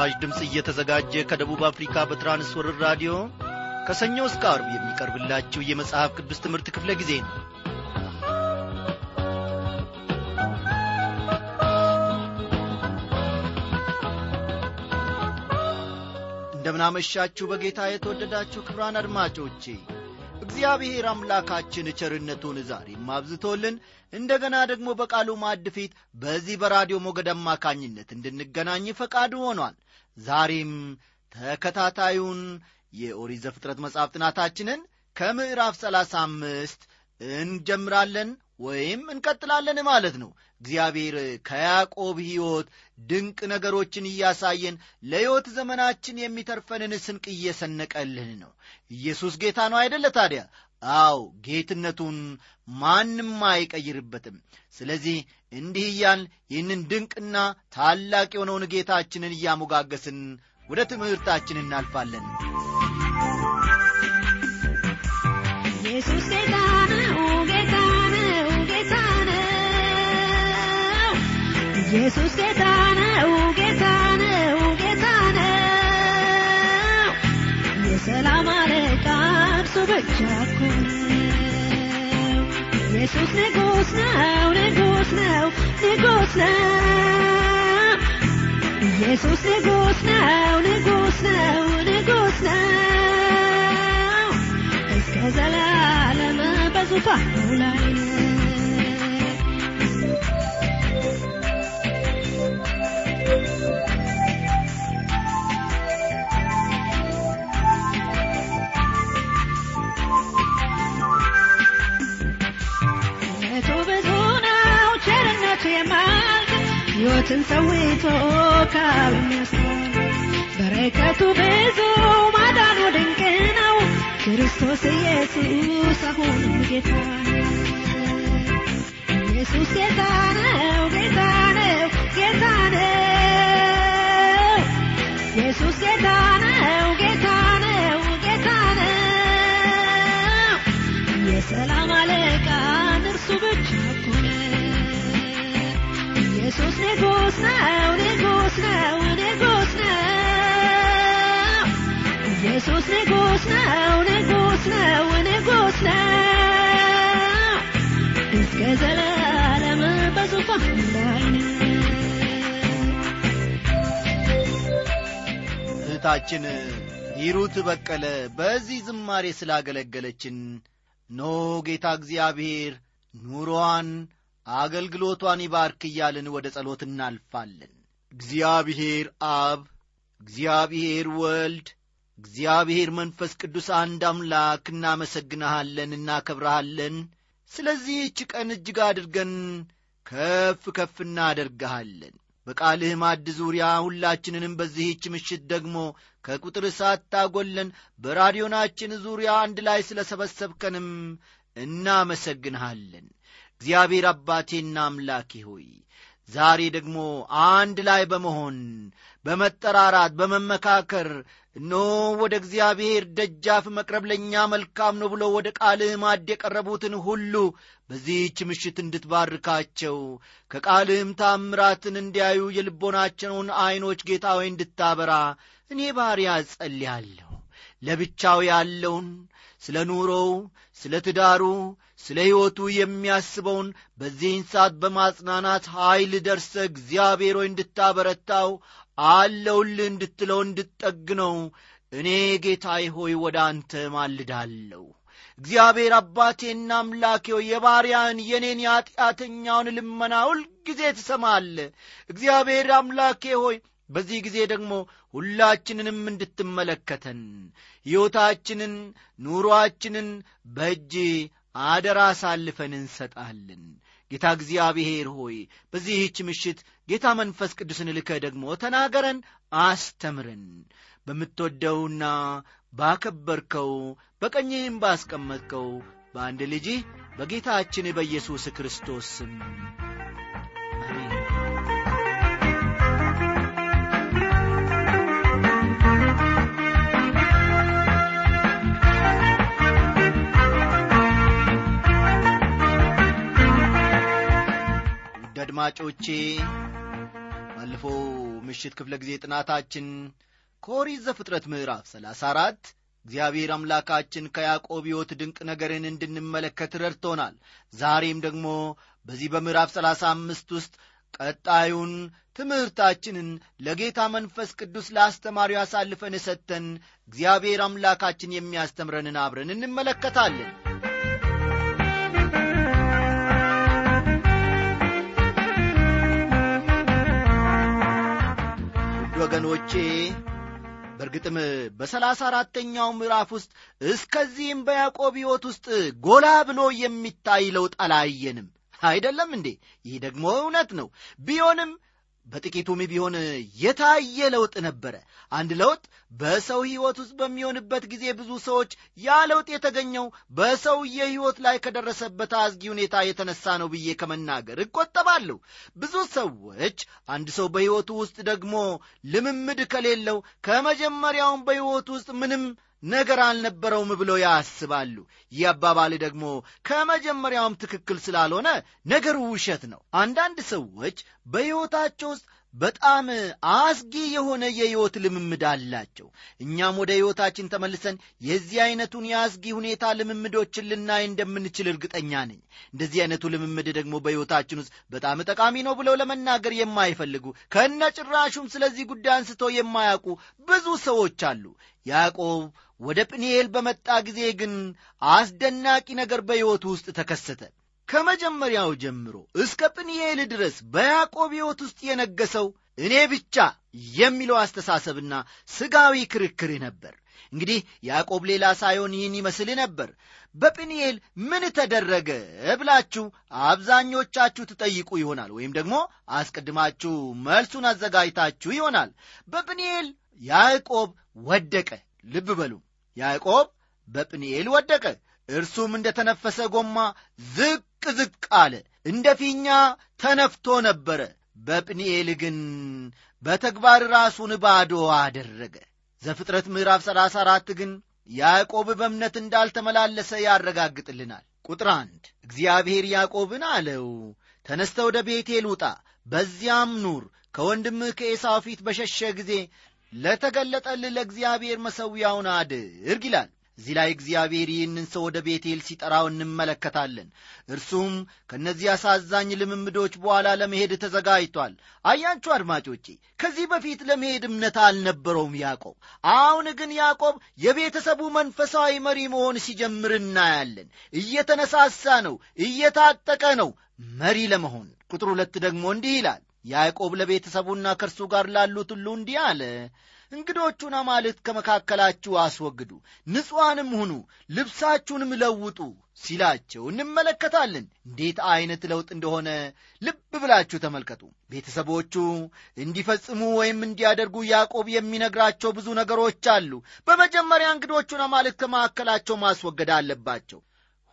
በምስራች ድምፅ እየተዘጋጀ ከደቡብ አፍሪካ በትራንስወርር ራዲዮ ከሰኞ እስከ አርብ የሚቀርብላችሁ የመጽሐፍ ቅዱስ ትምህርት ክፍለ ጊዜ ነው። እንደምናመሻችሁ በጌታ የተወደዳችሁ ክብራን አድማጮቼ እግዚአብሔር አምላካችን ቸርነቱን ዛሬም አብዝቶልን እንደገና ደግሞ በቃሉ ማዕድ በዚህ በራዲዮ ሞገድ አማካኝነት እንድንገናኝ ፈቃዱ ሆኗል ዛሬም ተከታታዩን የኦሪት ዘፍጥረት መጽሐፍ ጥናታችንን ከምዕራፍ ሰላሳ አምስት እንጀምራለን ወይም እንቀጥላለን ማለት ነው። እግዚአብሔር ከያዕቆብ ሕይወት ድንቅ ነገሮችን እያሳየን ለሕይወት ዘመናችን የሚተርፈንን ስንቅ እየሰነቀልን ነው። ኢየሱስ ጌታ ነው አይደለ ታዲያ አው ጌትነቱን ማንም አይቀይርበትም። ስለዚህ እንዲህ እያል ይህንን ድንቅና ታላቅ የሆነውን ጌታችንን እያሞጋገስን ወደ ትምህርታችን እናልፋለን። ኢየሱስ ጌታ ነው ጌታ ነው ጌታ ነው። የሰላም አለቃ እርሱ ብቻ ኢየሱስ ንጉሥ ነው ንጉሥ ነው ንጉሥ ነው ኢየሱስ ንጉሥ ነው ንጉሥ ነው ንጉሥ ነው እስከ ዘላለም በዙፋኑ ላይ ነው ሕይወትን ሰውቶ ካብ የሚያስተዋል በረከቱ ብዙ ማዳኑ ድንቅ ነው ክርስቶስ ኢየሱስ አሁንም ጌታ ኢየሱስ ጌታ ነው ጌታ ነው ጌታ ነው ኢየሱስ ጌታ ነው ጌታ ነው ጌታ ነው የሰላም አለቃ እርሱ ብቻ ኢየሱስ ንጉሥ ነው ንጉሥ ነው ንጉሥ ነው ኢየሱስ ንጉሥ ነው ንጉሥ ነው ንጉሥ ነው እስከ ዘላለም በዙፋኑ ላይ እህታችን ሂሩት በቀለ በዚህ ዝማሬ ስላገለገለችን ኖ ጌታ እግዚአብሔር ኑሮዋን አገልግሎቷን ይባርክ እያልን ወደ ጸሎት እናልፋለን። እግዚአብሔር አብ እግዚአብሔር ወልድ እግዚአብሔር መንፈስ ቅዱስ አንድ አምላክ እናመሰግንሃለን እናከብረሃለን። ስለዚህች ቀን እጅግ አድርገን ከፍ ከፍ እናደርግሃለን። በቃልህ ማድ ዙሪያ ሁላችንንም በዚህች ምሽት ደግሞ ከቁጥር ሳታጐለን በራዲዮናችን ዙሪያ አንድ ላይ ስለ ሰበሰብከንም እናመሰግንሃለን እግዚአብሔር አባቴና አምላኬ ሆይ ዛሬ ደግሞ አንድ ላይ በመሆን በመጠራራት በመመካከር እኖ ወደ እግዚአብሔር ደጃፍ መቅረብ ለእኛ መልካም ነው ብሎ ወደ ቃልህ ማድ የቀረቡትን ሁሉ በዚህች ምሽት እንድትባርካቸው ከቃልህም ታምራትን እንዲያዩ የልቦናቸውን ዐይኖች ጌታ ሆይ እንድታበራ እኔ ባሪያ ጸልያለሁ ለብቻው ያለውን ስለ ኑሮው ስለ ትዳሩ ስለ ሕይወቱ የሚያስበውን በዚህን ሰዓት በማጽናናት ኀይል ደርሰ እግዚአብሔር እንድታበረታው አለውልህ እንድትለው እንድጠግነው እኔ ጌታዬ ሆይ ወደ አንተ ማልዳለሁ። እግዚአብሔር አባቴና አምላኬ የባሪያን የኔን የኀጢአተኛውን ልመና ሁልጊዜ ትሰማለ እግዚአብሔር አምላኬ ሆይ በዚህ ጊዜ ደግሞ ሁላችንንም እንድትመለከተን ሕይወታችንን ኑሮአችንን በእጅ አደራ አሳልፈን እንሰጣለን። ጌታ እግዚአብሔር ሆይ በዚህች ምሽት ጌታ መንፈስ ቅዱስን ልከ ደግሞ ተናገረን አስተምረን። በምትወደውና ባከበርከው በቀኝህም ባስቀመጥከው በአንድ ልጅህ በጌታችን በኢየሱስ ክርስቶስ ስም አድማጮቼ ባለፈው ምሽት ክፍለ ጊዜ ጥናታችን ከኦሪት ዘፍጥረት ምዕራፍ ሰላሳ አራት እግዚአብሔር አምላካችን ከያዕቆብ ሕይወት ድንቅ ነገርን እንድንመለከት ረድቶናል። ዛሬም ደግሞ በዚህ በምዕራፍ ሰላሳ አምስት ውስጥ ቀጣዩን ትምህርታችንን ለጌታ መንፈስ ቅዱስ ለአስተማሪው አሳልፈን ሰጥተን እግዚአብሔር አምላካችን የሚያስተምረንን አብረን እንመለከታለን ወገኖቼ በእርግጥም በሰላሳ አራተኛው ምዕራፍ ውስጥ እስከዚህም በያዕቆብ ሕይወት ውስጥ ጎላ ብሎ የሚታይ ለውጥ አላየንም። አይደለም እንዴ? ይህ ደግሞ እውነት ነው። ቢሆንም በጥቂቱም ቢሆን የታየ ለውጥ ነበረ። አንድ ለውጥ በሰው ሕይወት ውስጥ በሚሆንበት ጊዜ ብዙ ሰዎች ያ ለውጥ የተገኘው በሰውየ ሕይወት ላይ ከደረሰበት አዝጊ ሁኔታ የተነሳ ነው ብዬ ከመናገር እቆጠባለሁ። ብዙ ሰዎች አንድ ሰው በሕይወቱ ውስጥ ደግሞ ልምምድ ከሌለው ከመጀመሪያውም በሕይወቱ ውስጥ ምንም ነገር አልነበረውም ብለው ያስባሉ። ይህ አባባል ደግሞ ከመጀመሪያውም ትክክል ስላልሆነ ነገሩ ውሸት ነው። አንዳንድ ሰዎች በሕይወታቸው ውስጥ በጣም አስጊ የሆነ የሕይወት ልምምድ አላቸው። እኛም ወደ ሕይወታችን ተመልሰን የዚህ ዐይነቱን የአስጊ ሁኔታ ልምምዶችን ልናይ እንደምንችል እርግጠኛ ነኝ። እንደዚህ ዐይነቱ ልምምድ ደግሞ በሕይወታችን ውስጥ በጣም ጠቃሚ ነው ብለው ለመናገር የማይፈልጉ ከነ ጭራሹም ስለዚህ ጉዳይ አንስቶ የማያውቁ ብዙ ሰዎች አሉ። ያዕቆብ ወደ ጵኒኤል በመጣ ጊዜ ግን አስደናቂ ነገር በሕይወቱ ውስጥ ተከሰተ ከመጀመሪያው ጀምሮ እስከ ጵኒኤል ድረስ በያዕቆብ ሕይወት ውስጥ የነገሰው እኔ ብቻ የሚለው አስተሳሰብና ሥጋዊ ክርክር ነበር። እንግዲህ ያዕቆብ ሌላ ሳይሆን ይህን ይመስል ነበር። በጵኒኤል ምን ተደረገ ብላችሁ አብዛኞቻችሁ ትጠይቁ ይሆናል ወይም ደግሞ አስቀድማችሁ መልሱን አዘጋጅታችሁ ይሆናል። በጵኒኤል ያዕቆብ ወደቀ። ልብ በሉ። ያዕቆብ በጵኒኤል ወደቀ። እርሱም እንደ ተነፈሰ ጎማ ዝቅ ዝቅ አለ። እንደ ፊኛ ተነፍቶ ነበረ። በጵኒኤል ግን በተግባር ራሱን ባዶ አደረገ። ዘፍጥረት ምዕራፍ 34 ግን ያዕቆብ በእምነት እንዳልተመላለሰ ያረጋግጥልናል። ቁጥር አንድ እግዚአብሔር ያዕቆብን አለው ተነስተ ወደ ቤቴል ውጣ በዚያም ኑር። ከወንድምህ ከኤሳው ፊት በሸሸ ጊዜ ለተገለጠልህ ለእግዚአብሔር መሠዊያውን አድርግ ይላል እዚህ ላይ እግዚአብሔር ይህንን ሰው ወደ ቤቴል ሲጠራው እንመለከታለን። እርሱም ከእነዚህ አሳዛኝ ልምምዶች በኋላ ለመሄድ ተዘጋጅቷል። አያችሁ አድማጮቼ ከዚህ በፊት ለመሄድ እምነት አልነበረውም ያዕቆብ። አሁን ግን ያዕቆብ የቤተሰቡ መንፈሳዊ መሪ መሆን ሲጀምር እናያለን። እየተነሳሳ ነው እየታጠቀ ነው መሪ ለመሆን። ቁጥር ሁለት ደግሞ እንዲህ ይላል ያዕቆብ ለቤተሰቡና ከእርሱ ጋር ላሉት ሁሉ እንዲህ አለ እንግዶቹን አማልክት ከመካከላችሁ አስወግዱ ንጹሐንም ሁኑ ልብሳችሁንም ለውጡ ሲላቸው እንመለከታለን። እንዴት ዐይነት ለውጥ እንደሆነ ልብ ብላችሁ ተመልከቱ። ቤተሰቦቹ እንዲፈጽሙ ወይም እንዲያደርጉ ያዕቆብ የሚነግራቸው ብዙ ነገሮች አሉ። በመጀመሪያ እንግዶቹን አማልክት ከመካከላቸው ማስወገድ አለባቸው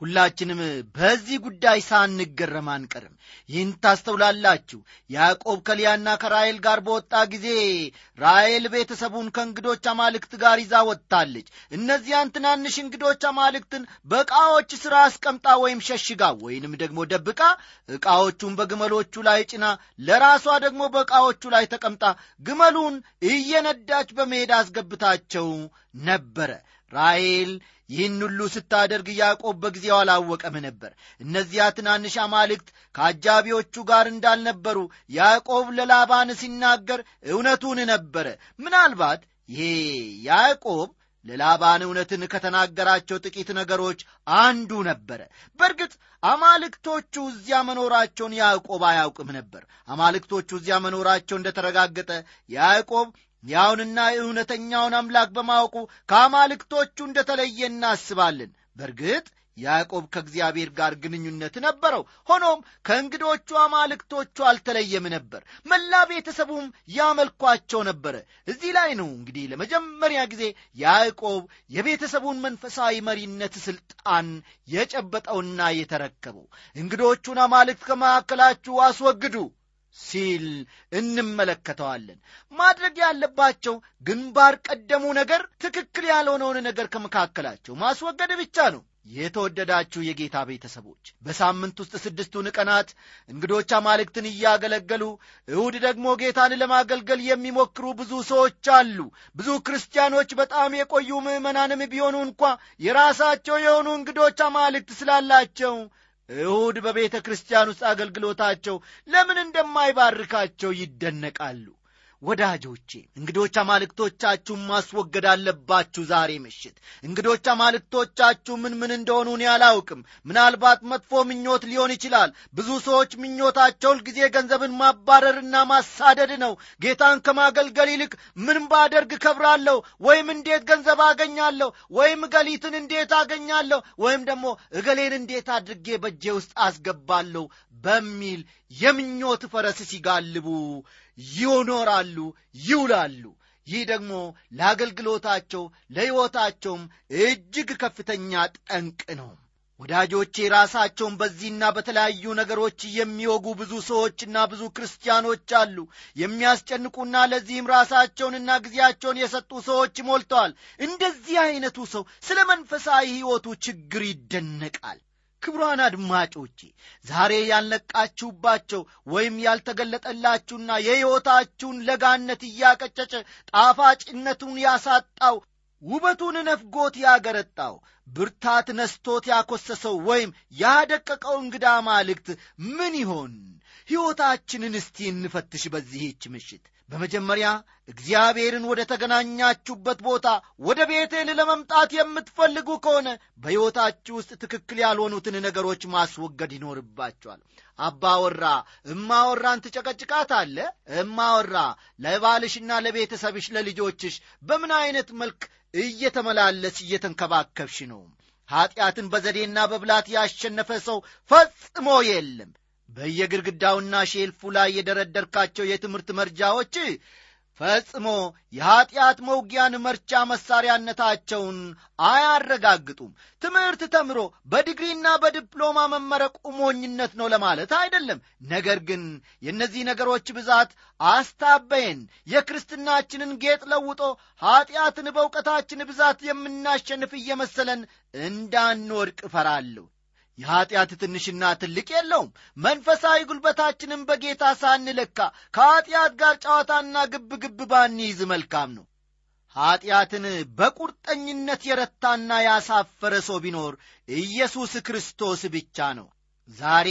ሁላችንም በዚህ ጉዳይ ሳንገረም አንቀርም። ይህን ታስተውላላችሁ። ያዕቆብ ከሊያና ከራኤል ጋር በወጣ ጊዜ ራኤል ቤተሰቡን ከእንግዶች አማልክት ጋር ይዛ ወጥታለች። እነዚያን ትናንሽ እንግዶች አማልክትን በዕቃዎች ሥራ አስቀምጣ ወይም ሸሽጋ ወይንም ደግሞ ደብቃ ዕቃዎቹን በግመሎቹ ላይ ጭና ለራሷ ደግሞ በዕቃዎቹ ላይ ተቀምጣ ግመሉን እየነዳች በመሄድ አስገብታቸው ነበረ። ራኤል ይህን ሁሉ ስታደርግ ያዕቆብ በጊዜው አላወቀም ነበር። እነዚያ ትናንሽ አማልክት ከአጃቢዎቹ ጋር እንዳልነበሩ ያዕቆብ ለላባን ሲናገር እውነቱን ነበረ። ምናልባት ይሄ ያዕቆብ ለላባን እውነትን ከተናገራቸው ጥቂት ነገሮች አንዱ ነበረ። በእርግጥ አማልክቶቹ እዚያ መኖራቸውን ያዕቆብ አያውቅም ነበር። አማልክቶቹ እዚያ መኖራቸው እንደተረጋገጠ ያዕቆብ ያውንና እውነተኛውን አምላክ በማወቁ ከአማልክቶቹ እንደተለየ እናስባለን። በእርግጥ ያዕቆብ ከእግዚአብሔር ጋር ግንኙነት ነበረው። ሆኖም ከእንግዶቹ አማልክቶቹ አልተለየም ነበር። መላ ቤተሰቡም ያመልኳቸው ነበረ። እዚህ ላይ ነው እንግዲህ ለመጀመሪያ ጊዜ ያዕቆብ የቤተሰቡን መንፈሳዊ መሪነት ሥልጣን የጨበጠውና የተረከበው። እንግዶቹን አማልክት ከመካከላችሁ አስወግዱ ሲል እንመለከተዋለን። ማድረግ ያለባቸው ግንባር ቀደሙ ነገር ትክክል ያልሆነውን ነገር ከመካከላቸው ማስወገድ ብቻ ነው። የተወደዳችሁ የጌታ ቤተሰቦች በሳምንት ውስጥ ስድስቱን ቀናት እንግዶች አማልክትን እያገለገሉ እሁድ ደግሞ ጌታን ለማገልገል የሚሞክሩ ብዙ ሰዎች አሉ። ብዙ ክርስቲያኖች በጣም የቆዩ ምዕመናንም ቢሆኑ እንኳ የራሳቸው የሆኑ እንግዶች አማልክት ስላላቸው እሁድ በቤተ ክርስቲያን ውስጥ አገልግሎታቸው ለምን እንደማይባርካቸው ይደነቃሉ። ወዳጆቼ እንግዶች አማልክቶቻችሁን ማስወገድ አለባችሁ። ዛሬ ምሽት እንግዶች አማልክቶቻችሁ ምን ምን እንደሆኑ እኔ አላውቅም። ምናልባት መጥፎ ምኞት ሊሆን ይችላል። ብዙ ሰዎች ምኞታቸው ሁልጊዜ ገንዘብን ማባረርና ማሳደድ ነው። ጌታን ከማገልገል ይልቅ ምን ባደርግ ከብራለሁ፣ ወይም እንዴት ገንዘብ አገኛለሁ፣ ወይም እገሊትን እንዴት አገኛለሁ፣ ወይም ደግሞ እገሌን እንዴት አድርጌ በእጄ ውስጥ አስገባለሁ በሚል የምኞት ፈረስ ሲጋልቡ ይኖራሉ፣ ይውላሉ። ይህ ደግሞ ለአገልግሎታቸው ለሕይወታቸውም እጅግ ከፍተኛ ጠንቅ ነው። ወዳጆቼ ራሳቸውን በዚህና በተለያዩ ነገሮች የሚወጉ ብዙ ሰዎችና ብዙ ክርስቲያኖች አሉ። የሚያስጨንቁና ለዚህም ራሳቸውንና ጊዜያቸውን የሰጡ ሰዎች ሞልተዋል። እንደዚህ ዐይነቱ ሰው ስለ መንፈሳዊ ሕይወቱ ችግር ይደነቃል። ክቡራን አድማጮቼ ዛሬ ያልነቃችሁባቸው ወይም ያልተገለጠላችሁና የሕይወታችሁን ለጋነት እያቀጨጨ ጣፋጭነቱን ያሳጣው ውበቱን ነፍጎት ያገረጣው ብርታት ነስቶት ያኰሰሰው ወይም ያደቀቀው እንግዳ ማልክት ምን ይሆን? ሕይወታችንን እስቲ እንፈትሽ በዚህች ምሽት። በመጀመሪያ እግዚአብሔርን ወደ ተገናኛችሁበት ቦታ ወደ ቤቴል ለመምጣት የምትፈልጉ ከሆነ በሕይወታችሁ ውስጥ ትክክል ያልሆኑትን ነገሮች ማስወገድ ይኖርባችኋል። አባወራ እማወራን ትጨቀጭቃት አለ። እማወራ ለባልሽና ለቤተሰብሽ ለልጆችሽ በምን ዐይነት መልክ እየተመላለስ እየተንከባከብሽ ነው? ኀጢአትን በዘዴና በብላት ያሸነፈ ሰው ፈጽሞ የለም። በየግድግዳውና ሼልፉ ላይ የደረደርካቸው የትምህርት መርጃዎች ፈጽሞ የኀጢአት መውጊያን መርቻ መሣሪያነታቸውን አያረጋግጡም። ትምህርት ተምሮ በዲግሪና በዲፕሎማ መመረቁ ሞኝነት ነው ለማለት አይደለም። ነገር ግን የእነዚህ ነገሮች ብዛት አስታበየን፣ የክርስትናችንን ጌጥ ለውጦ ኀጢአትን በእውቀታችን ብዛት የምናሸንፍ እየመሰለን እንዳንወድቅ እፈራለሁ። የኀጢአት ትንሽና ትልቅ የለውም። መንፈሳዊ ጉልበታችንን በጌታ ሳንለካ ከኀጢአት ጋር ጨዋታና ግብ ግብ ባንይዝ መልካም ነው። ኀጢአትን በቁርጠኝነት የረታና ያሳፈረ ሰው ቢኖር ኢየሱስ ክርስቶስ ብቻ ነው። ዛሬ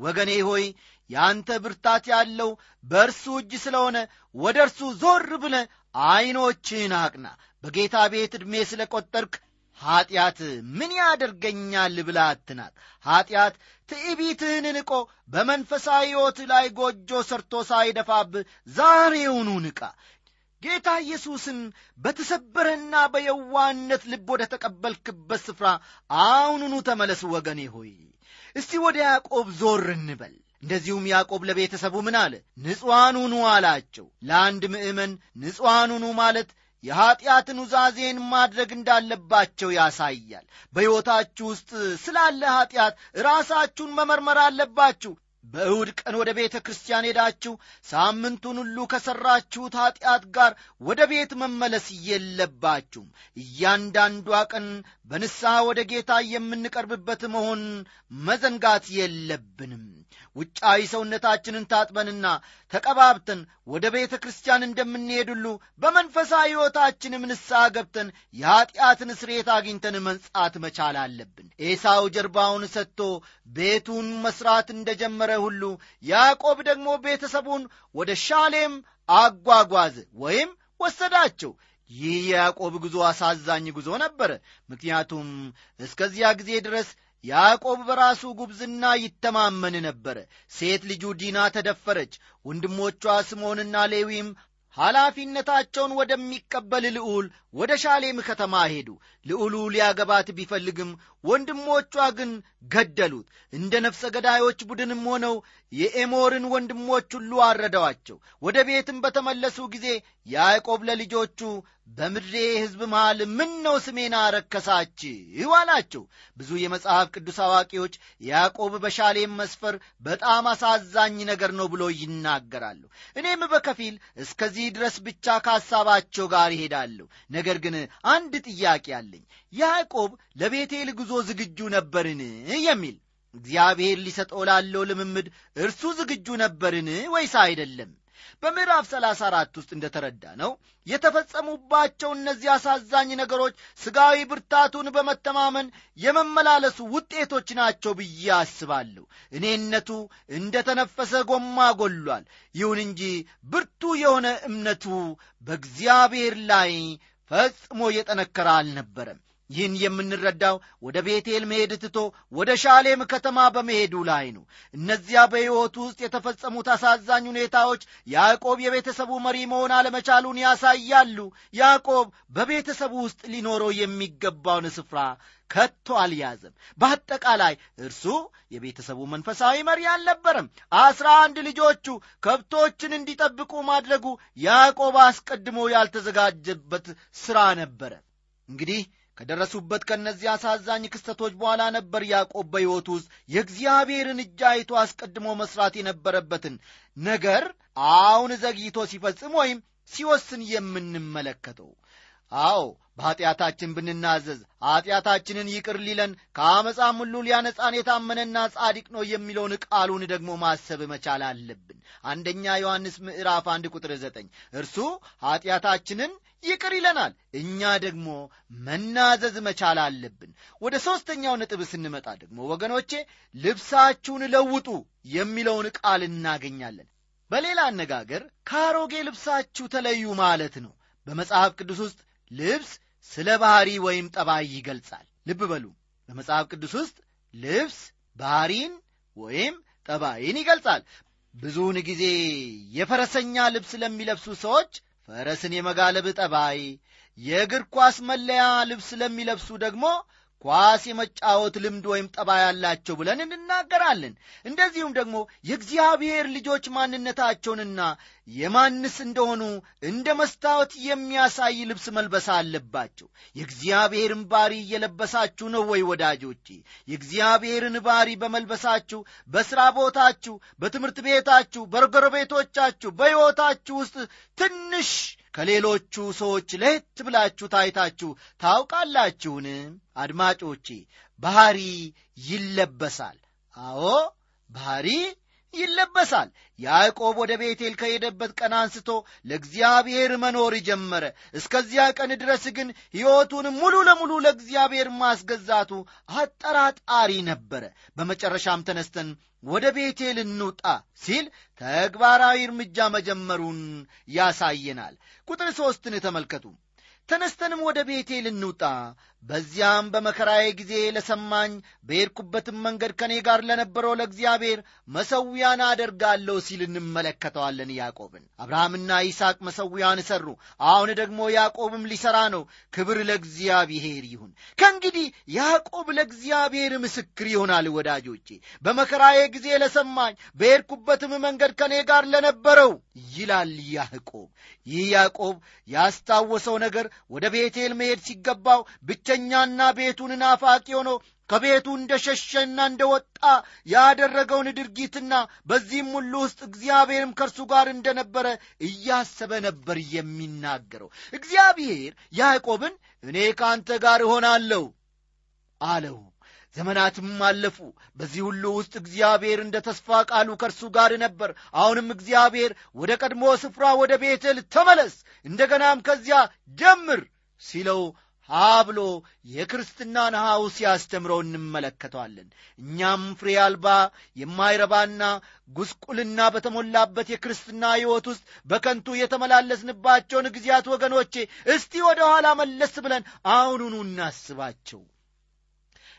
ወገኔ ሆይ ያንተ ብርታት ያለው በእርሱ እጅ ስለሆነ ወደ እርሱ ዞር ብለ ዐይኖችህን አቅና። በጌታ ቤት ዕድሜ ስለ ቈጠርክ ኀጢአት ምን ያደርገኛል ብላ አትናቅ። ኀጢአት ትዕቢትህን ንቆ በመንፈሳዊ ሕይወት ላይ ጎጆ ሰርቶ ሳይደፋብህ ዛሬውኑ ንቃ። ጌታ ኢየሱስን በተሰበረና በየዋነት ልብ ወደ ተቀበልክበት ስፍራ አሁኑኑ ተመለስ ወገኔ ሆይ። እስቲ ወደ ያዕቆብ ዞር እንበል። እንደዚሁም ያዕቆብ ለቤተሰቡ ምን አለ? ንጹሐን ሁኑ አላቸው። ለአንድ ምእመን ንጹሐን ሁኑ ማለት የኀጢአትን ውዛዜን ማድረግ እንዳለባቸው ያሳያል። በሕይወታችሁ ውስጥ ስላለ ኀጢአት ራሳችሁን መመርመር አለባችሁ። በእሁድ ቀን ወደ ቤተ ክርስቲያን ሄዳችሁ ሳምንቱን ሁሉ ከሠራችሁት ኀጢአት ጋር ወደ ቤት መመለስ የለባችሁም። እያንዳንዷ ቀን በንስሐ ወደ ጌታ የምንቀርብበት መሆን መዘንጋት የለብንም። ውጫዊ ሰውነታችንን ታጥበንና ተቀባብተን ወደ ቤተ ክርስቲያን እንደምንሄድ ሁሉ በመንፈሳዊ ሕይወታችንም ንስሐ ገብተን የኀጢአትን ስርየት አግኝተን መንጻት መቻል አለብን። ኤሳው ጀርባውን ሰጥቶ ቤቱን መሥራት እንደጀመረ ሁሉ ያዕቆብ ደግሞ ቤተሰቡን ወደ ሻሌም አጓጓዘ ወይም ወሰዳቸው። ይህ የያዕቆብ ጉዞ አሳዛኝ ጉዞ ነበረ። ምክንያቱም እስከዚያ ጊዜ ድረስ ያዕቆብ በራሱ ጉብዝና ይተማመን ነበረ። ሴት ልጁ ዲና ተደፈረች። ወንድሞቿ ስምዖንና ሌዊም ኃላፊነታቸውን ወደሚቀበል ልዑል ወደ ሻሌም ከተማ ሄዱ ልዑሉ ሊያገባት ቢፈልግም ወንድሞቿ ግን ገደሉት። እንደ ነፍሰ ገዳዮች ቡድንም ሆነው የኤሞርን ወንድሞች ሁሉ አረደዋቸው ወደ ቤትም በተመለሱ ጊዜ ያዕቆብ ለልጆቹ በምድሬ ሕዝብ መሃል ምን ነው ስሜን አረከሳችሁ? አላቸው። ብዙ የመጽሐፍ ቅዱስ አዋቂዎች ያዕቆብ በሻሌም መስፈር በጣም አሳዛኝ ነገር ነው ብሎ ይናገራሉ። እኔም በከፊል እስከዚህ ድረስ ብቻ ከሐሳባቸው ጋር ይሄዳለሁ ነገር ግን አንድ ጥያቄ አለኝ። ያዕቆብ ለቤቴል ጉዞ ዝግጁ ነበርን የሚል እግዚአብሔር ሊሰጠው ላለው ልምምድ እርሱ ዝግጁ ነበርን ወይስ አይደለም? በምዕራፍ 34 ውስጥ እንደተረዳ ነው የተፈጸሙባቸው እነዚህ አሳዛኝ ነገሮች ሥጋዊ ብርታቱን በመተማመን የመመላለሱ ውጤቶች ናቸው ብዬ አስባለሁ። እኔነቱ እንደ ተነፈሰ ጎማ ጎሏል። ይሁን እንጂ ብርቱ የሆነ እምነቱ በእግዚአብሔር ላይ ፈጽሞ የጠነከረ አልነበረም ይህን የምንረዳው ወደ ቤቴል መሄድ ትቶ ወደ ሻሌም ከተማ በመሄዱ ላይ ነው። እነዚያ በሕይወቱ ውስጥ የተፈጸሙት አሳዛኝ ሁኔታዎች ያዕቆብ የቤተሰቡ መሪ መሆን አለመቻሉን ያሳያሉ። ያዕቆብ በቤተሰቡ ውስጥ ሊኖረው የሚገባውን ስፍራ ከቶ አልያዘም። በአጠቃላይ እርሱ የቤተሰቡ መንፈሳዊ መሪ አልነበረም። አስራ አንድ ልጆቹ ከብቶችን እንዲጠብቁ ማድረጉ ያዕቆብ አስቀድሞ ያልተዘጋጀበት ሥራ ነበረ። እንግዲህ ከደረሱበት ከእነዚህ አሳዛኝ ክስተቶች በኋላ ነበር ያዕቆብ በሕይወቱ ውስጥ የእግዚአብሔርን እጅ አይቶ አስቀድሞ መሥራት የነበረበትን ነገር አሁን ዘግይቶ ሲፈጽም ወይም ሲወስን የምንመለከተው። አዎ በኀጢአታችን ብንናዘዝ ኀጢአታችንን ይቅር ሊለን ከአመፃም ሁሉ ሊያነጻን የታመነና ጻዲቅ ነው የሚለውን ቃሉን ደግሞ ማሰብ መቻል አለብን። አንደኛ ዮሐንስ ምዕራፍ አንድ ቁጥር ዘጠኝ። እርሱ ኀጢአታችንን ይቅር ይለናል። እኛ ደግሞ መናዘዝ መቻል አለብን። ወደ ሦስተኛው ነጥብ ስንመጣ ደግሞ ወገኖቼ ልብሳችሁን ለውጡ የሚለውን ቃል እናገኛለን። በሌላ አነጋገር ከአሮጌ ልብሳችሁ ተለዩ ማለት ነው። በመጽሐፍ ቅዱስ ውስጥ ልብስ ስለ ባሕሪ ወይም ጠባይ ይገልጻል። ልብ በሉ። በመጽሐፍ ቅዱስ ውስጥ ልብስ ባሕሪን ወይም ጠባይን ይገልጻል። ብዙውን ጊዜ የፈረሰኛ ልብስ ለሚለብሱ ሰዎች ፈረስን የመጋለብ ጠባይ የእግር ኳስ መለያ ልብስ ለሚለብሱ ደግሞ ኳስ የመጫወት ልምድ ወይም ጠባ ያላቸው ብለን እንናገራለን። እንደዚሁም ደግሞ የእግዚአብሔር ልጆች ማንነታቸውንና የማንስ እንደሆኑ እንደ መስታወት የሚያሳይ ልብስ መልበስ አለባቸው። የእግዚአብሔርን ባሪ እየለበሳችሁ ነው ወይ ወዳጆቼ? የእግዚአብሔርን ባሪ በመልበሳችሁ በሥራ ቦታችሁ በትምህርት ቤታችሁ በጎረቤቶቻችሁ በሕይወታችሁ ውስጥ ትንሽ ከሌሎቹ ሰዎች ለየት ብላችሁ ታይታችሁ ታውቃላችሁን? አድማጮቼ ባህሪ ይለበሳል። አዎ ባህሪ ይለበሳል። ያዕቆብ ወደ ቤቴል ከሄደበት ቀን አንስቶ ለእግዚአብሔር መኖር ጀመረ። እስከዚያ ቀን ድረስ ግን ሕይወቱን ሙሉ ለሙሉ ለእግዚአብሔር ማስገዛቱ አጠራጣሪ ነበረ። በመጨረሻም ተነስተን ወደ ቤቴል እንውጣ ሲል ተግባራዊ እርምጃ መጀመሩን ያሳየናል። ቁጥር ሦስትን ተመልከቱ ተነስተንም ወደ ቤቴል እንውጣ በዚያም በመከራዬ ጊዜ ለሰማኝ በሄድኩበትም መንገድ ከእኔ ጋር ለነበረው ለእግዚአብሔር መሰዊያን አደርጋለሁ ሲል እንመለከተዋለን ያዕቆብን። አብርሃምና ይስሐቅ መሰዊያን ሰሩ አሁን ደግሞ ያዕቆብም ሊሠራ ነው። ክብር ለእግዚአብሔር ይሁን። ከእንግዲህ ያዕቆብ ለእግዚአብሔር ምስክር ይሆናል ወዳጆቼ። በመከራዬ ጊዜ ለሰማኝ በሄድኩበትም መንገድ ከእኔ ጋር ለነበረው ይላል ያዕቆብ። ይህ ያዕቆብ ያስታወሰው ነገር ወደ ቤቴል መሄድ ሲገባው ብቸኛና ቤቱን ናፋቂ ሆኖ ከቤቱ እንደ ሸሸና እንደ ወጣ ያደረገውን ድርጊትና በዚህም ሁሉ ውስጥ እግዚአብሔርም ከእርሱ ጋር እንደነበረ እያሰበ ነበር የሚናገረው። እግዚአብሔር ያዕቆብን እኔ ከአንተ ጋር እሆናለሁ አለው ዘመናትም አለፉ። በዚህ ሁሉ ውስጥ እግዚአብሔር እንደ ተስፋ ቃሉ ከእርሱ ጋር ነበር። አሁንም እግዚአብሔር ወደ ቀድሞ ስፍራ ወደ ቤቴል ተመለስ እንደገናም ከዚያ ጀምር ሲለው ሀ ብሎ የክርስትናን ሐው ሲያስተምረው እንመለከተዋለን። እኛም ፍሬ አልባ የማይረባና ጉስቁልና በተሞላበት የክርስትና ሕይወት ውስጥ በከንቱ የተመላለስንባቸውን ጊዜያት ወገኖቼ እስቲ ወደ ኋላ መለስ ብለን አሁኑኑ እናስባቸው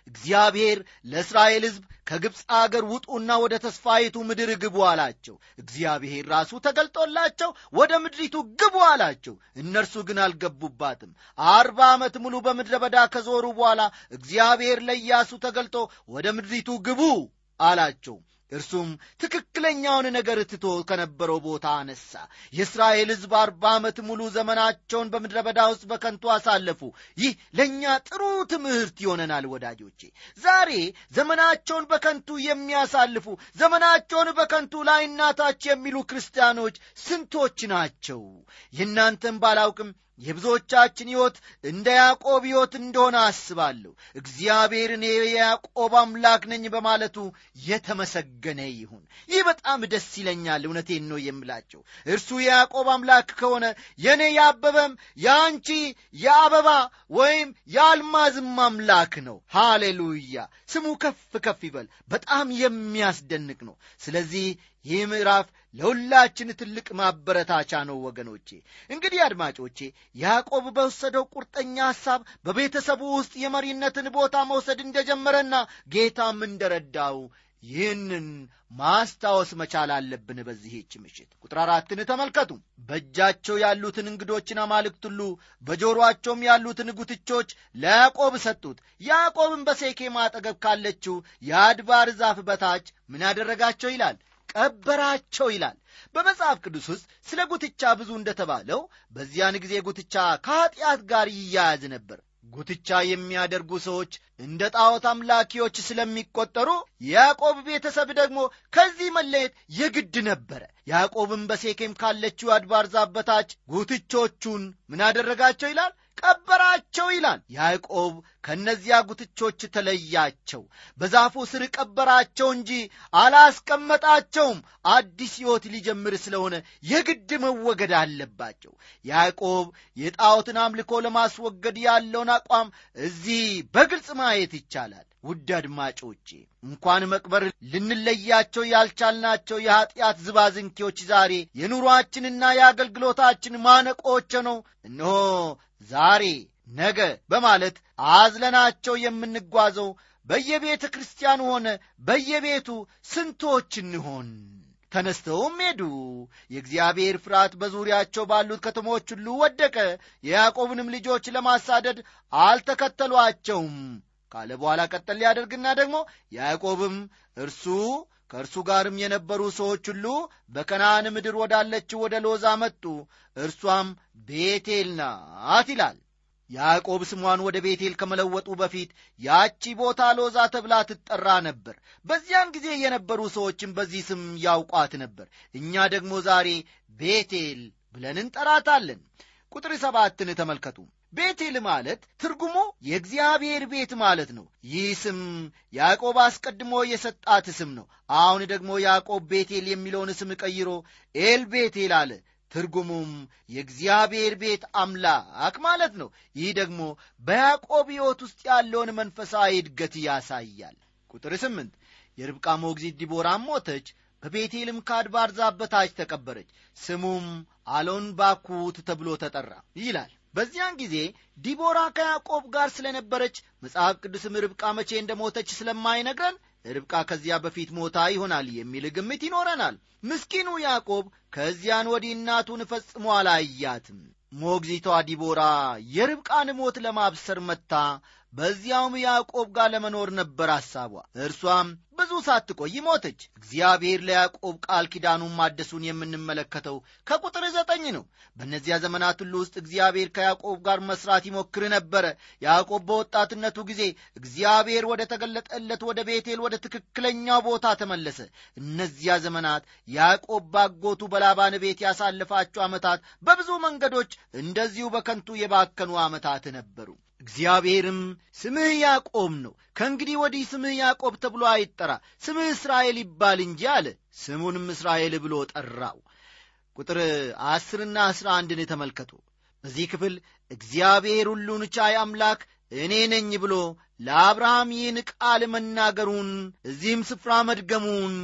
እግዚአብሔር ለእስራኤል ሕዝብ ከግብፅ አገር ውጡና ወደ ተስፋይቱ ምድር ግቡ አላቸው። እግዚአብሔር ራሱ ተገልጦላቸው ወደ ምድሪቱ ግቡ አላቸው። እነርሱ ግን አልገቡባትም። አርባ ዓመት ሙሉ በምድረ በዳ ከዞሩ በኋላ እግዚአብሔር ለኢያሱ ተገልጦ ወደ ምድሪቱ ግቡ አላቸው እርሱም ትክክለኛውን ነገር ትቶ ከነበረው ቦታ አነሳ። የእስራኤል ሕዝብ አርባ ዓመት ሙሉ ዘመናቸውን በምድረ በዳ ውስጥ በከንቱ አሳለፉ። ይህ ለእኛ ጥሩ ትምህርት ይሆነናል ወዳጆቼ። ዛሬ ዘመናቸውን በከንቱ የሚያሳልፉ ዘመናቸውን በከንቱ ላይናታች የሚሉ ክርስቲያኖች ስንቶች ናቸው? የእናንተን ባላውቅም የብዙዎቻችን ሕይወት እንደ ያዕቆብ ሕይወት እንደሆነ አስባለሁ። እግዚአብሔር እኔ የያዕቆብ አምላክ ነኝ በማለቱ የተመሰገነ ይሁን። ይህ በጣም ደስ ይለኛል። እውነቴን ነው የምላቸው እርሱ የያዕቆብ አምላክ ከሆነ የእኔ የአበበም የአንቺ የአበባ ወይም የአልማዝም አምላክ ነው። ሃሌሉያ! ስሙ ከፍ ከፍ ይበል። በጣም የሚያስደንቅ ነው። ስለዚህ ይህ ምዕራፍ ለሁላችን ትልቅ ማበረታቻ ነው ወገኖቼ። እንግዲህ አድማጮቼ ያዕቆብ በወሰደው ቁርጠኛ ሐሳብ በቤተሰቡ ውስጥ የመሪነትን ቦታ መውሰድ እንደጀመረና ጌታም እንደረዳው ይህንን ማስታወስ መቻል አለብን በዚህች ምሽት። ቁጥር አራትን ተመልከቱ። በእጃቸው ያሉትን እንግዶችን አማልክት ሁሉ በጆሮአቸውም ያሉትን ጉትቾች ለያዕቆብ ሰጡት። ያዕቆብም በሴኬም አጠገብ ካለችው የአድባር ዛፍ በታች ምን ያደረጋቸው ይላል ቀበራቸው ይላል። በመጽሐፍ ቅዱስ ውስጥ ስለ ጉትቻ ብዙ እንደተባለው በዚያን ጊዜ ጉትቻ ከኀጢአት ጋር ይያያዝ ነበር። ጉትቻ የሚያደርጉ ሰዎች እንደ ጣዖት አምላኪዎች ስለሚቆጠሩ ያዕቆብ ቤተሰብ ደግሞ ከዚህ መለየት የግድ ነበረ። ያዕቆብም በሴኬም ካለችው አድባር ዛፍ ጉትቾቹን ምን አደረጋቸው ይላል ቀበራቸው ይላል። ያዕቆብ ከእነዚያ ጉትቾች ተለያቸው። በዛፉ ስር ቀበራቸው እንጂ አላስቀመጣቸውም። አዲስ ሕይወት ሊጀምር ስለሆነ የግድ መወገድ አለባቸው። ያዕቆብ የጣዖትን አምልኮ ለማስወገድ ያለውን አቋም እዚህ በግልጽ ማየት ይቻላል። ውድ አድማጮቼ እንኳን መቅበር ልንለያቸው ያልቻልናቸው የኀጢአት ዝባዝንኪዎች ዛሬ የኑሮአችንና የአገልግሎታችን ማነቆች ነው። እነሆ ዛሬ ነገ በማለት አዝለናቸው የምንጓዘው በየቤተ ክርስቲያኑ ሆነ በየቤቱ ስንቶች እንሆን? ተነስተውም ሄዱ። የእግዚአብሔር ፍርሃት በዙሪያቸው ባሉት ከተሞች ሁሉ ወደቀ። የያዕቆብንም ልጆች ለማሳደድ አልተከተሏቸውም። ካለ በኋላ ቀጠል ሊያደርግና ደግሞ ያዕቆብም እርሱ ከእርሱ ጋርም የነበሩ ሰዎች ሁሉ በከናን ምድር ወዳለችው ወደ ሎዛ መጡ። እርሷም ቤቴል ናት ይላል። ያዕቆብ ስሟን ወደ ቤቴል ከመለወጡ በፊት ያቺ ቦታ ሎዛ ተብላ ትጠራ ነበር። በዚያን ጊዜ የነበሩ ሰዎችም በዚህ ስም ያውቋት ነበር። እኛ ደግሞ ዛሬ ቤቴል ብለን እንጠራታለን ቁጥር ሰባትን ተመልከቱ። ቤቴል ማለት ትርጉሙ የእግዚአብሔር ቤት ማለት ነው። ይህ ስም ያዕቆብ አስቀድሞ የሰጣት ስም ነው። አሁን ደግሞ ያዕቆብ ቤቴል የሚለውን ስም ቀይሮ ኤል ቤቴል አለ። ትርጉሙም የእግዚአብሔር ቤት አምላክ ማለት ነው። ይህ ደግሞ በያዕቆብ ሕይወት ውስጥ ያለውን መንፈሳዊ እድገት ያሳያል። ቁጥር ስምንት የርብቃ ሞግዚት ዲቦራም ሞተች በቤቴልም ከአድባር ዛፍ ተቀበረች። ስሙም አሎን ባኩት ተብሎ ተጠራ ይላል። በዚያን ጊዜ ዲቦራ ከያዕቆብ ጋር ስለነበረች መጽሐፍ ቅዱስም ርብቃ መቼ እንደ ሞተች ስለማይነግረን ርብቃ ከዚያ በፊት ሞታ ይሆናል የሚል ግምት ይኖረናል። ምስኪኑ ያዕቆብ ከዚያን ወዲህ እናቱን ፈጽሞ አላያትም። ሞግዚቷ ዲቦራ የርብቃን ሞት ለማብሰር መታ በዚያውም ያዕቆብ ጋር ለመኖር ነበር ሐሳቧ። እርሷም ብዙ ሳትቆይ ሞተች። እግዚአብሔር ለያዕቆብ ቃል ኪዳኑን ማደሱን የምንመለከተው ከቁጥር ዘጠኝ ነው። በእነዚያ ዘመናት ሁሉ ውስጥ እግዚአብሔር ከያዕቆብ ጋር መስራት ይሞክር ነበረ። ያዕቆብ በወጣትነቱ ጊዜ እግዚአብሔር ወደ ተገለጠለት ወደ ቤቴል ወደ ትክክለኛው ቦታ ተመለሰ። እነዚያ ዘመናት ያዕቆብ ባጎቱ በላባን ቤት ያሳለፋቸው ዓመታት በብዙ መንገዶች እንደዚሁ በከንቱ የባከኑ ዓመታት ነበሩ እግዚአብሔርም ስምህ ያዕቆብ ነው። ከእንግዲህ ወዲህ ስምህ ያዕቆብ ተብሎ አይጠራ። ስምህ እስራኤል ይባል እንጂ አለ። ስሙንም እስራኤል ብሎ ጠራው። ቁጥር አስርና አስራ አንድን ተመልከቱ። በዚህ ክፍል እግዚአብሔር ሁሉን ቻይ አምላክ እኔ ነኝ ብሎ ለአብርሃም ይህን ቃል መናገሩን እዚህም ስፍራ መድገሙን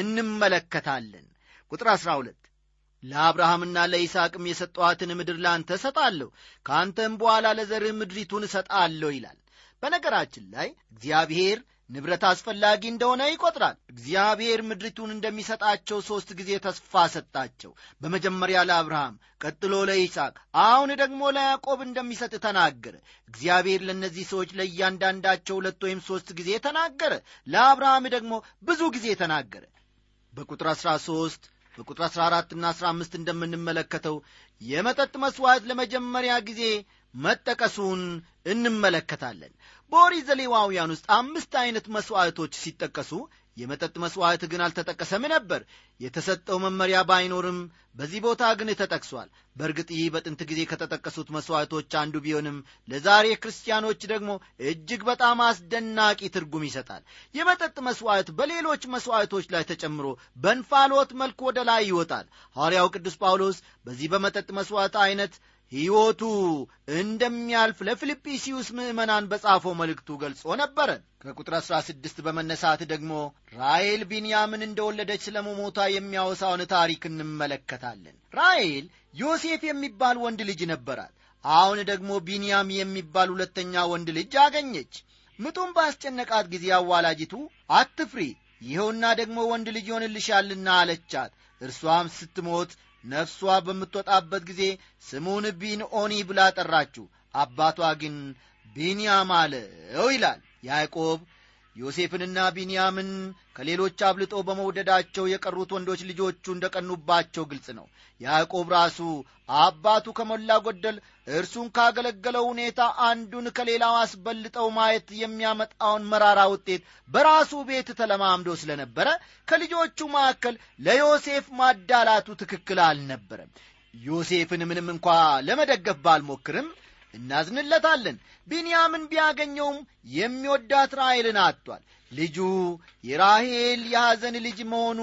እንመለከታለን። ቁጥር አሥራ ሁለት ለአብርሃምና ለይስሐቅም የሰጠኋትን ምድር ለአንተ እሰጣለሁ ከአንተም በኋላ ለዘርህ ምድሪቱን እሰጣለሁ ይላል። በነገራችን ላይ እግዚአብሔር ንብረት አስፈላጊ እንደሆነ ይቆጥራል። እግዚአብሔር ምድሪቱን እንደሚሰጣቸው ሦስት ጊዜ ተስፋ ሰጣቸው። በመጀመሪያ ለአብርሃም ቀጥሎ ለይስሐቅ አሁን ደግሞ ለያዕቆብ እንደሚሰጥ ተናገረ። እግዚአብሔር ለእነዚህ ሰዎች ለእያንዳንዳቸው ሁለት ወይም ሦስት ጊዜ ተናገረ። ለአብርሃም ደግሞ ብዙ ጊዜ ተናገረ። በቁጥር 13 በቁጥር 14 እና 15 እንደምንመለከተው የመጠጥ መሥዋዕት ለመጀመሪያ ጊዜ መጠቀሱን እንመለከታለን። በኦሪት ዘሌዋውያን ውስጥ አምስት ዐይነት መሥዋዕቶች ሲጠቀሱ የመጠጥ መሥዋዕት ግን አልተጠቀሰም ነበር። የተሰጠው መመሪያ ባይኖርም በዚህ ቦታ ግን ተጠቅሷል። በእርግጥ ይህ በጥንት ጊዜ ከተጠቀሱት መሥዋዕቶች አንዱ ቢሆንም ለዛሬ ክርስቲያኖች ደግሞ እጅግ በጣም አስደናቂ ትርጉም ይሰጣል። የመጠጥ መሥዋዕት በሌሎች መሥዋዕቶች ላይ ተጨምሮ በእንፋሎት መልክ ወደ ላይ ይወጣል። ሐዋርያው ቅዱስ ጳውሎስ በዚህ በመጠጥ መሥዋዕት ዐይነት ሕይወቱ እንደሚያልፍ ለፊልጵስዩስ ምዕመናን በጻፈው መልእክቱ ገልጾ ነበረ ከቁጥር 16 በመነሳት ደግሞ ራኤል ቢንያምን እንደወለደች ስለ መሞቷ የሚያወሳውን ታሪክ እንመለከታለን። ራኤል ዮሴፍ የሚባል ወንድ ልጅ ነበራት። አሁን ደግሞ ቢንያም የሚባል ሁለተኛ ወንድ ልጅ አገኘች። ምጡም ባስጨነቃት ጊዜ አዋላጅቱ አትፍሪ ይኸውና ደግሞ ወንድ ልጅ ይሆንልሻልና አለቻት። እርሷም ስትሞት ነፍሷ በምትወጣበት ጊዜ ስሙን ቢንኦኒ ብላ ጠራችው። አባቷ ግን ቢንያም አለው ይላል። ያዕቆብ ዮሴፍንና ቢንያምን ከሌሎች አብልጦ በመውደዳቸው የቀሩት ወንዶች ልጆቹ እንደ ቀኑባቸው ግልጽ ነው። ያዕቆብ ራሱ አባቱ ከሞላ ጎደል እርሱን ካገለገለው ሁኔታ አንዱን ከሌላው አስበልጠው ማየት የሚያመጣውን መራራ ውጤት በራሱ ቤት ተለማምዶ ስለነበረ ከልጆቹ መካከል ለዮሴፍ ማዳላቱ ትክክል አልነበረም። ዮሴፍን ምንም እንኳ ለመደገፍ ባልሞክርም እናዝንለታለን። ቢንያምን ቢያገኘውም የሚወዳት ራሔልን አጥቷል። ልጁ የራሔል የሐዘን ልጅ መሆኑ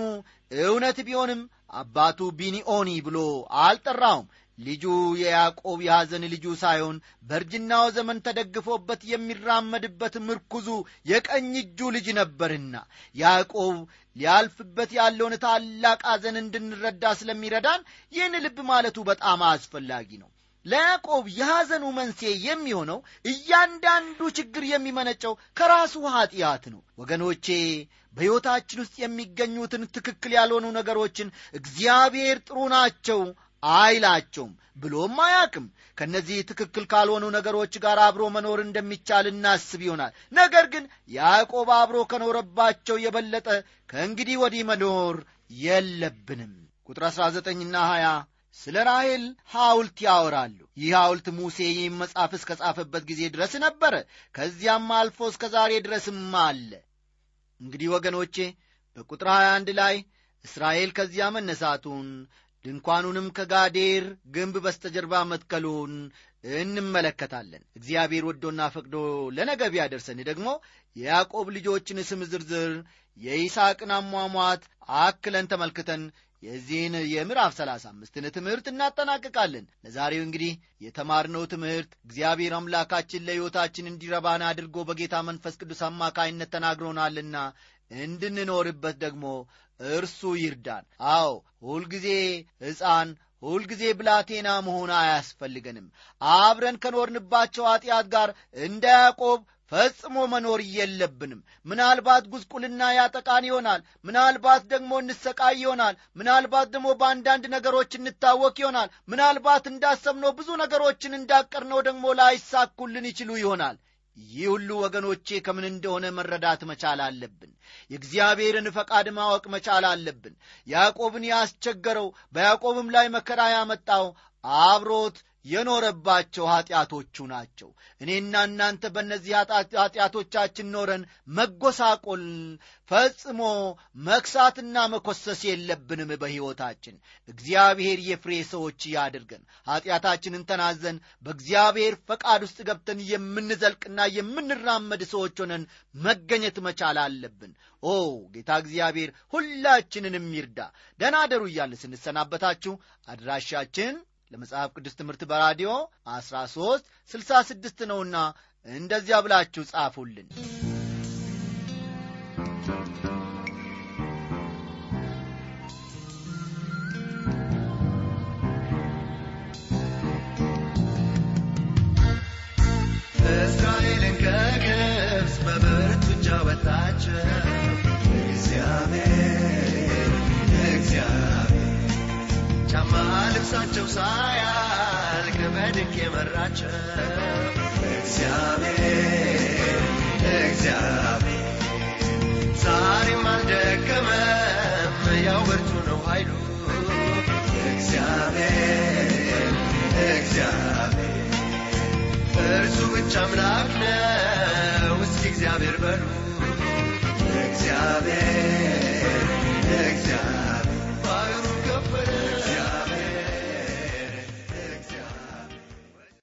እውነት ቢሆንም አባቱ ቢኒኦኒ ብሎ አልጠራውም። ልጁ የያዕቆብ የሐዘን ልጁ ሳይሆን በእርጅናው ዘመን ተደግፎበት የሚራመድበት ምርኩዙ የቀኝ እጁ ልጅ ነበርና ያዕቆብ ሊያልፍበት ያለውን ታላቅ ሐዘን እንድንረዳ ስለሚረዳን ይህን ልብ ማለቱ በጣም አስፈላጊ ነው ለያዕቆብ የሐዘኑ መንስኤ የሚሆነው እያንዳንዱ ችግር የሚመነጨው ከራሱ ኀጢአት ነው። ወገኖቼ በሕይወታችን ውስጥ የሚገኙትን ትክክል ያልሆኑ ነገሮችን እግዚአብሔር ጥሩ ናቸው አይላቸውም ብሎም አያቅም ከእነዚህ ትክክል ካልሆኑ ነገሮች ጋር አብሮ መኖር እንደሚቻል እናስብ ይሆናል። ነገር ግን ያዕቆብ አብሮ ከኖረባቸው የበለጠ ከእንግዲህ ወዲህ መኖር የለብንም። ቁጥር 19ና 20 ስለ ራሔል ሐውልት ያወራሉ። ይህ ሐውልት ሙሴ ይህም መጽሐፍ እስከ ጻፈበት ጊዜ ድረስ ነበረ። ከዚያም አልፎ እስከ ዛሬ ድረስም አለ። እንግዲህ ወገኖቼ በቁጥር 21 ላይ እስራኤል ከዚያ መነሳቱን ድንኳኑንም ከጋዴር ግንብ በስተጀርባ መትከሉን እንመለከታለን። እግዚአብሔር ወዶና ፈቅዶ ለነገ ቢያደርሰን ደግሞ የያዕቆብ ልጆችን ስም ዝርዝር የይስሐቅን አሟሟት አክለን ተመልክተን የዚህን የምዕራፍ ሰላሳ አምስትን ትምህርት እናጠናቅቃለን። ለዛሬው እንግዲህ የተማርነው ትምህርት እግዚአብሔር አምላካችን ለሕይወታችን እንዲረባን አድርጎ በጌታ መንፈስ ቅዱስ አማካይነት ተናግሮናልና እንድንኖርበት ደግሞ እርሱ ይርዳን። አዎ ሁልጊዜ ሕፃን ሁልጊዜ ብላቴና መሆን አያስፈልገንም። አብረን ከኖርንባቸው ኀጢአት ጋር እንደ ያዕቆብ ፈጽሞ መኖር የለብንም። ምናልባት ጉስቁልና ያጠቃን ይሆናል። ምናልባት ደግሞ እንሰቃይ ይሆናል። ምናልባት ደግሞ በአንዳንድ ነገሮች እንታወቅ ይሆናል። ምናልባት እንዳሰብነው ብዙ ነገሮችን እንዳቀርነው ደግሞ ላይሳኩልን ይችሉ ይሆናል። ይህ ሁሉ ወገኖቼ ከምን እንደሆነ መረዳት መቻል አለብን። የእግዚአብሔርን ፈቃድ ማወቅ መቻል አለብን። ያዕቆብን ያስቸገረው በያዕቆብም ላይ መከራ ያመጣው አብሮት የኖረባቸው ኀጢአቶቹ ናቸው። እኔና እናንተ በእነዚህ ኀጢአቶቻችን ኖረን መጎሳቆል ፈጽሞ መክሳትና መኮሰስ የለብንም በሕይወታችን። እግዚአብሔር የፍሬ ሰዎች ያድርገን። ኀጢአታችንን ተናዘን በእግዚአብሔር ፈቃድ ውስጥ ገብተን የምንዘልቅና የምንራመድ ሰዎች ሆነን መገኘት መቻል አለብን። ኦ ጌታ እግዚአብሔር ሁላችንንም ይርዳ። ደናደሩ እያለ ስንሰናበታችሁ አድራሻችን ለመጽሐፍ ቅዱስ ትምህርት በራዲዮ 13 66 ነውና እንደዚያ ብላችሁ ጻፉልን። እስራኤልን ነፍስ በብርቱ እጅ አወጣቸው ጫማ ልብሳቸው ሳያልቅ በድንቅ የመራቸው። እግዚአብሔር እግዚአብሔር ዛሬም አልደከመም ያው ብርቱ ነው ኃይሉ። እግዚአብሔር እግዚአብሔር እርሱ ብቻ አምላክ ነው። እስኪ እግዚአብሔር በሉ። እግዚአብሔር እግዚአብሔር ባህሩን ከፈለ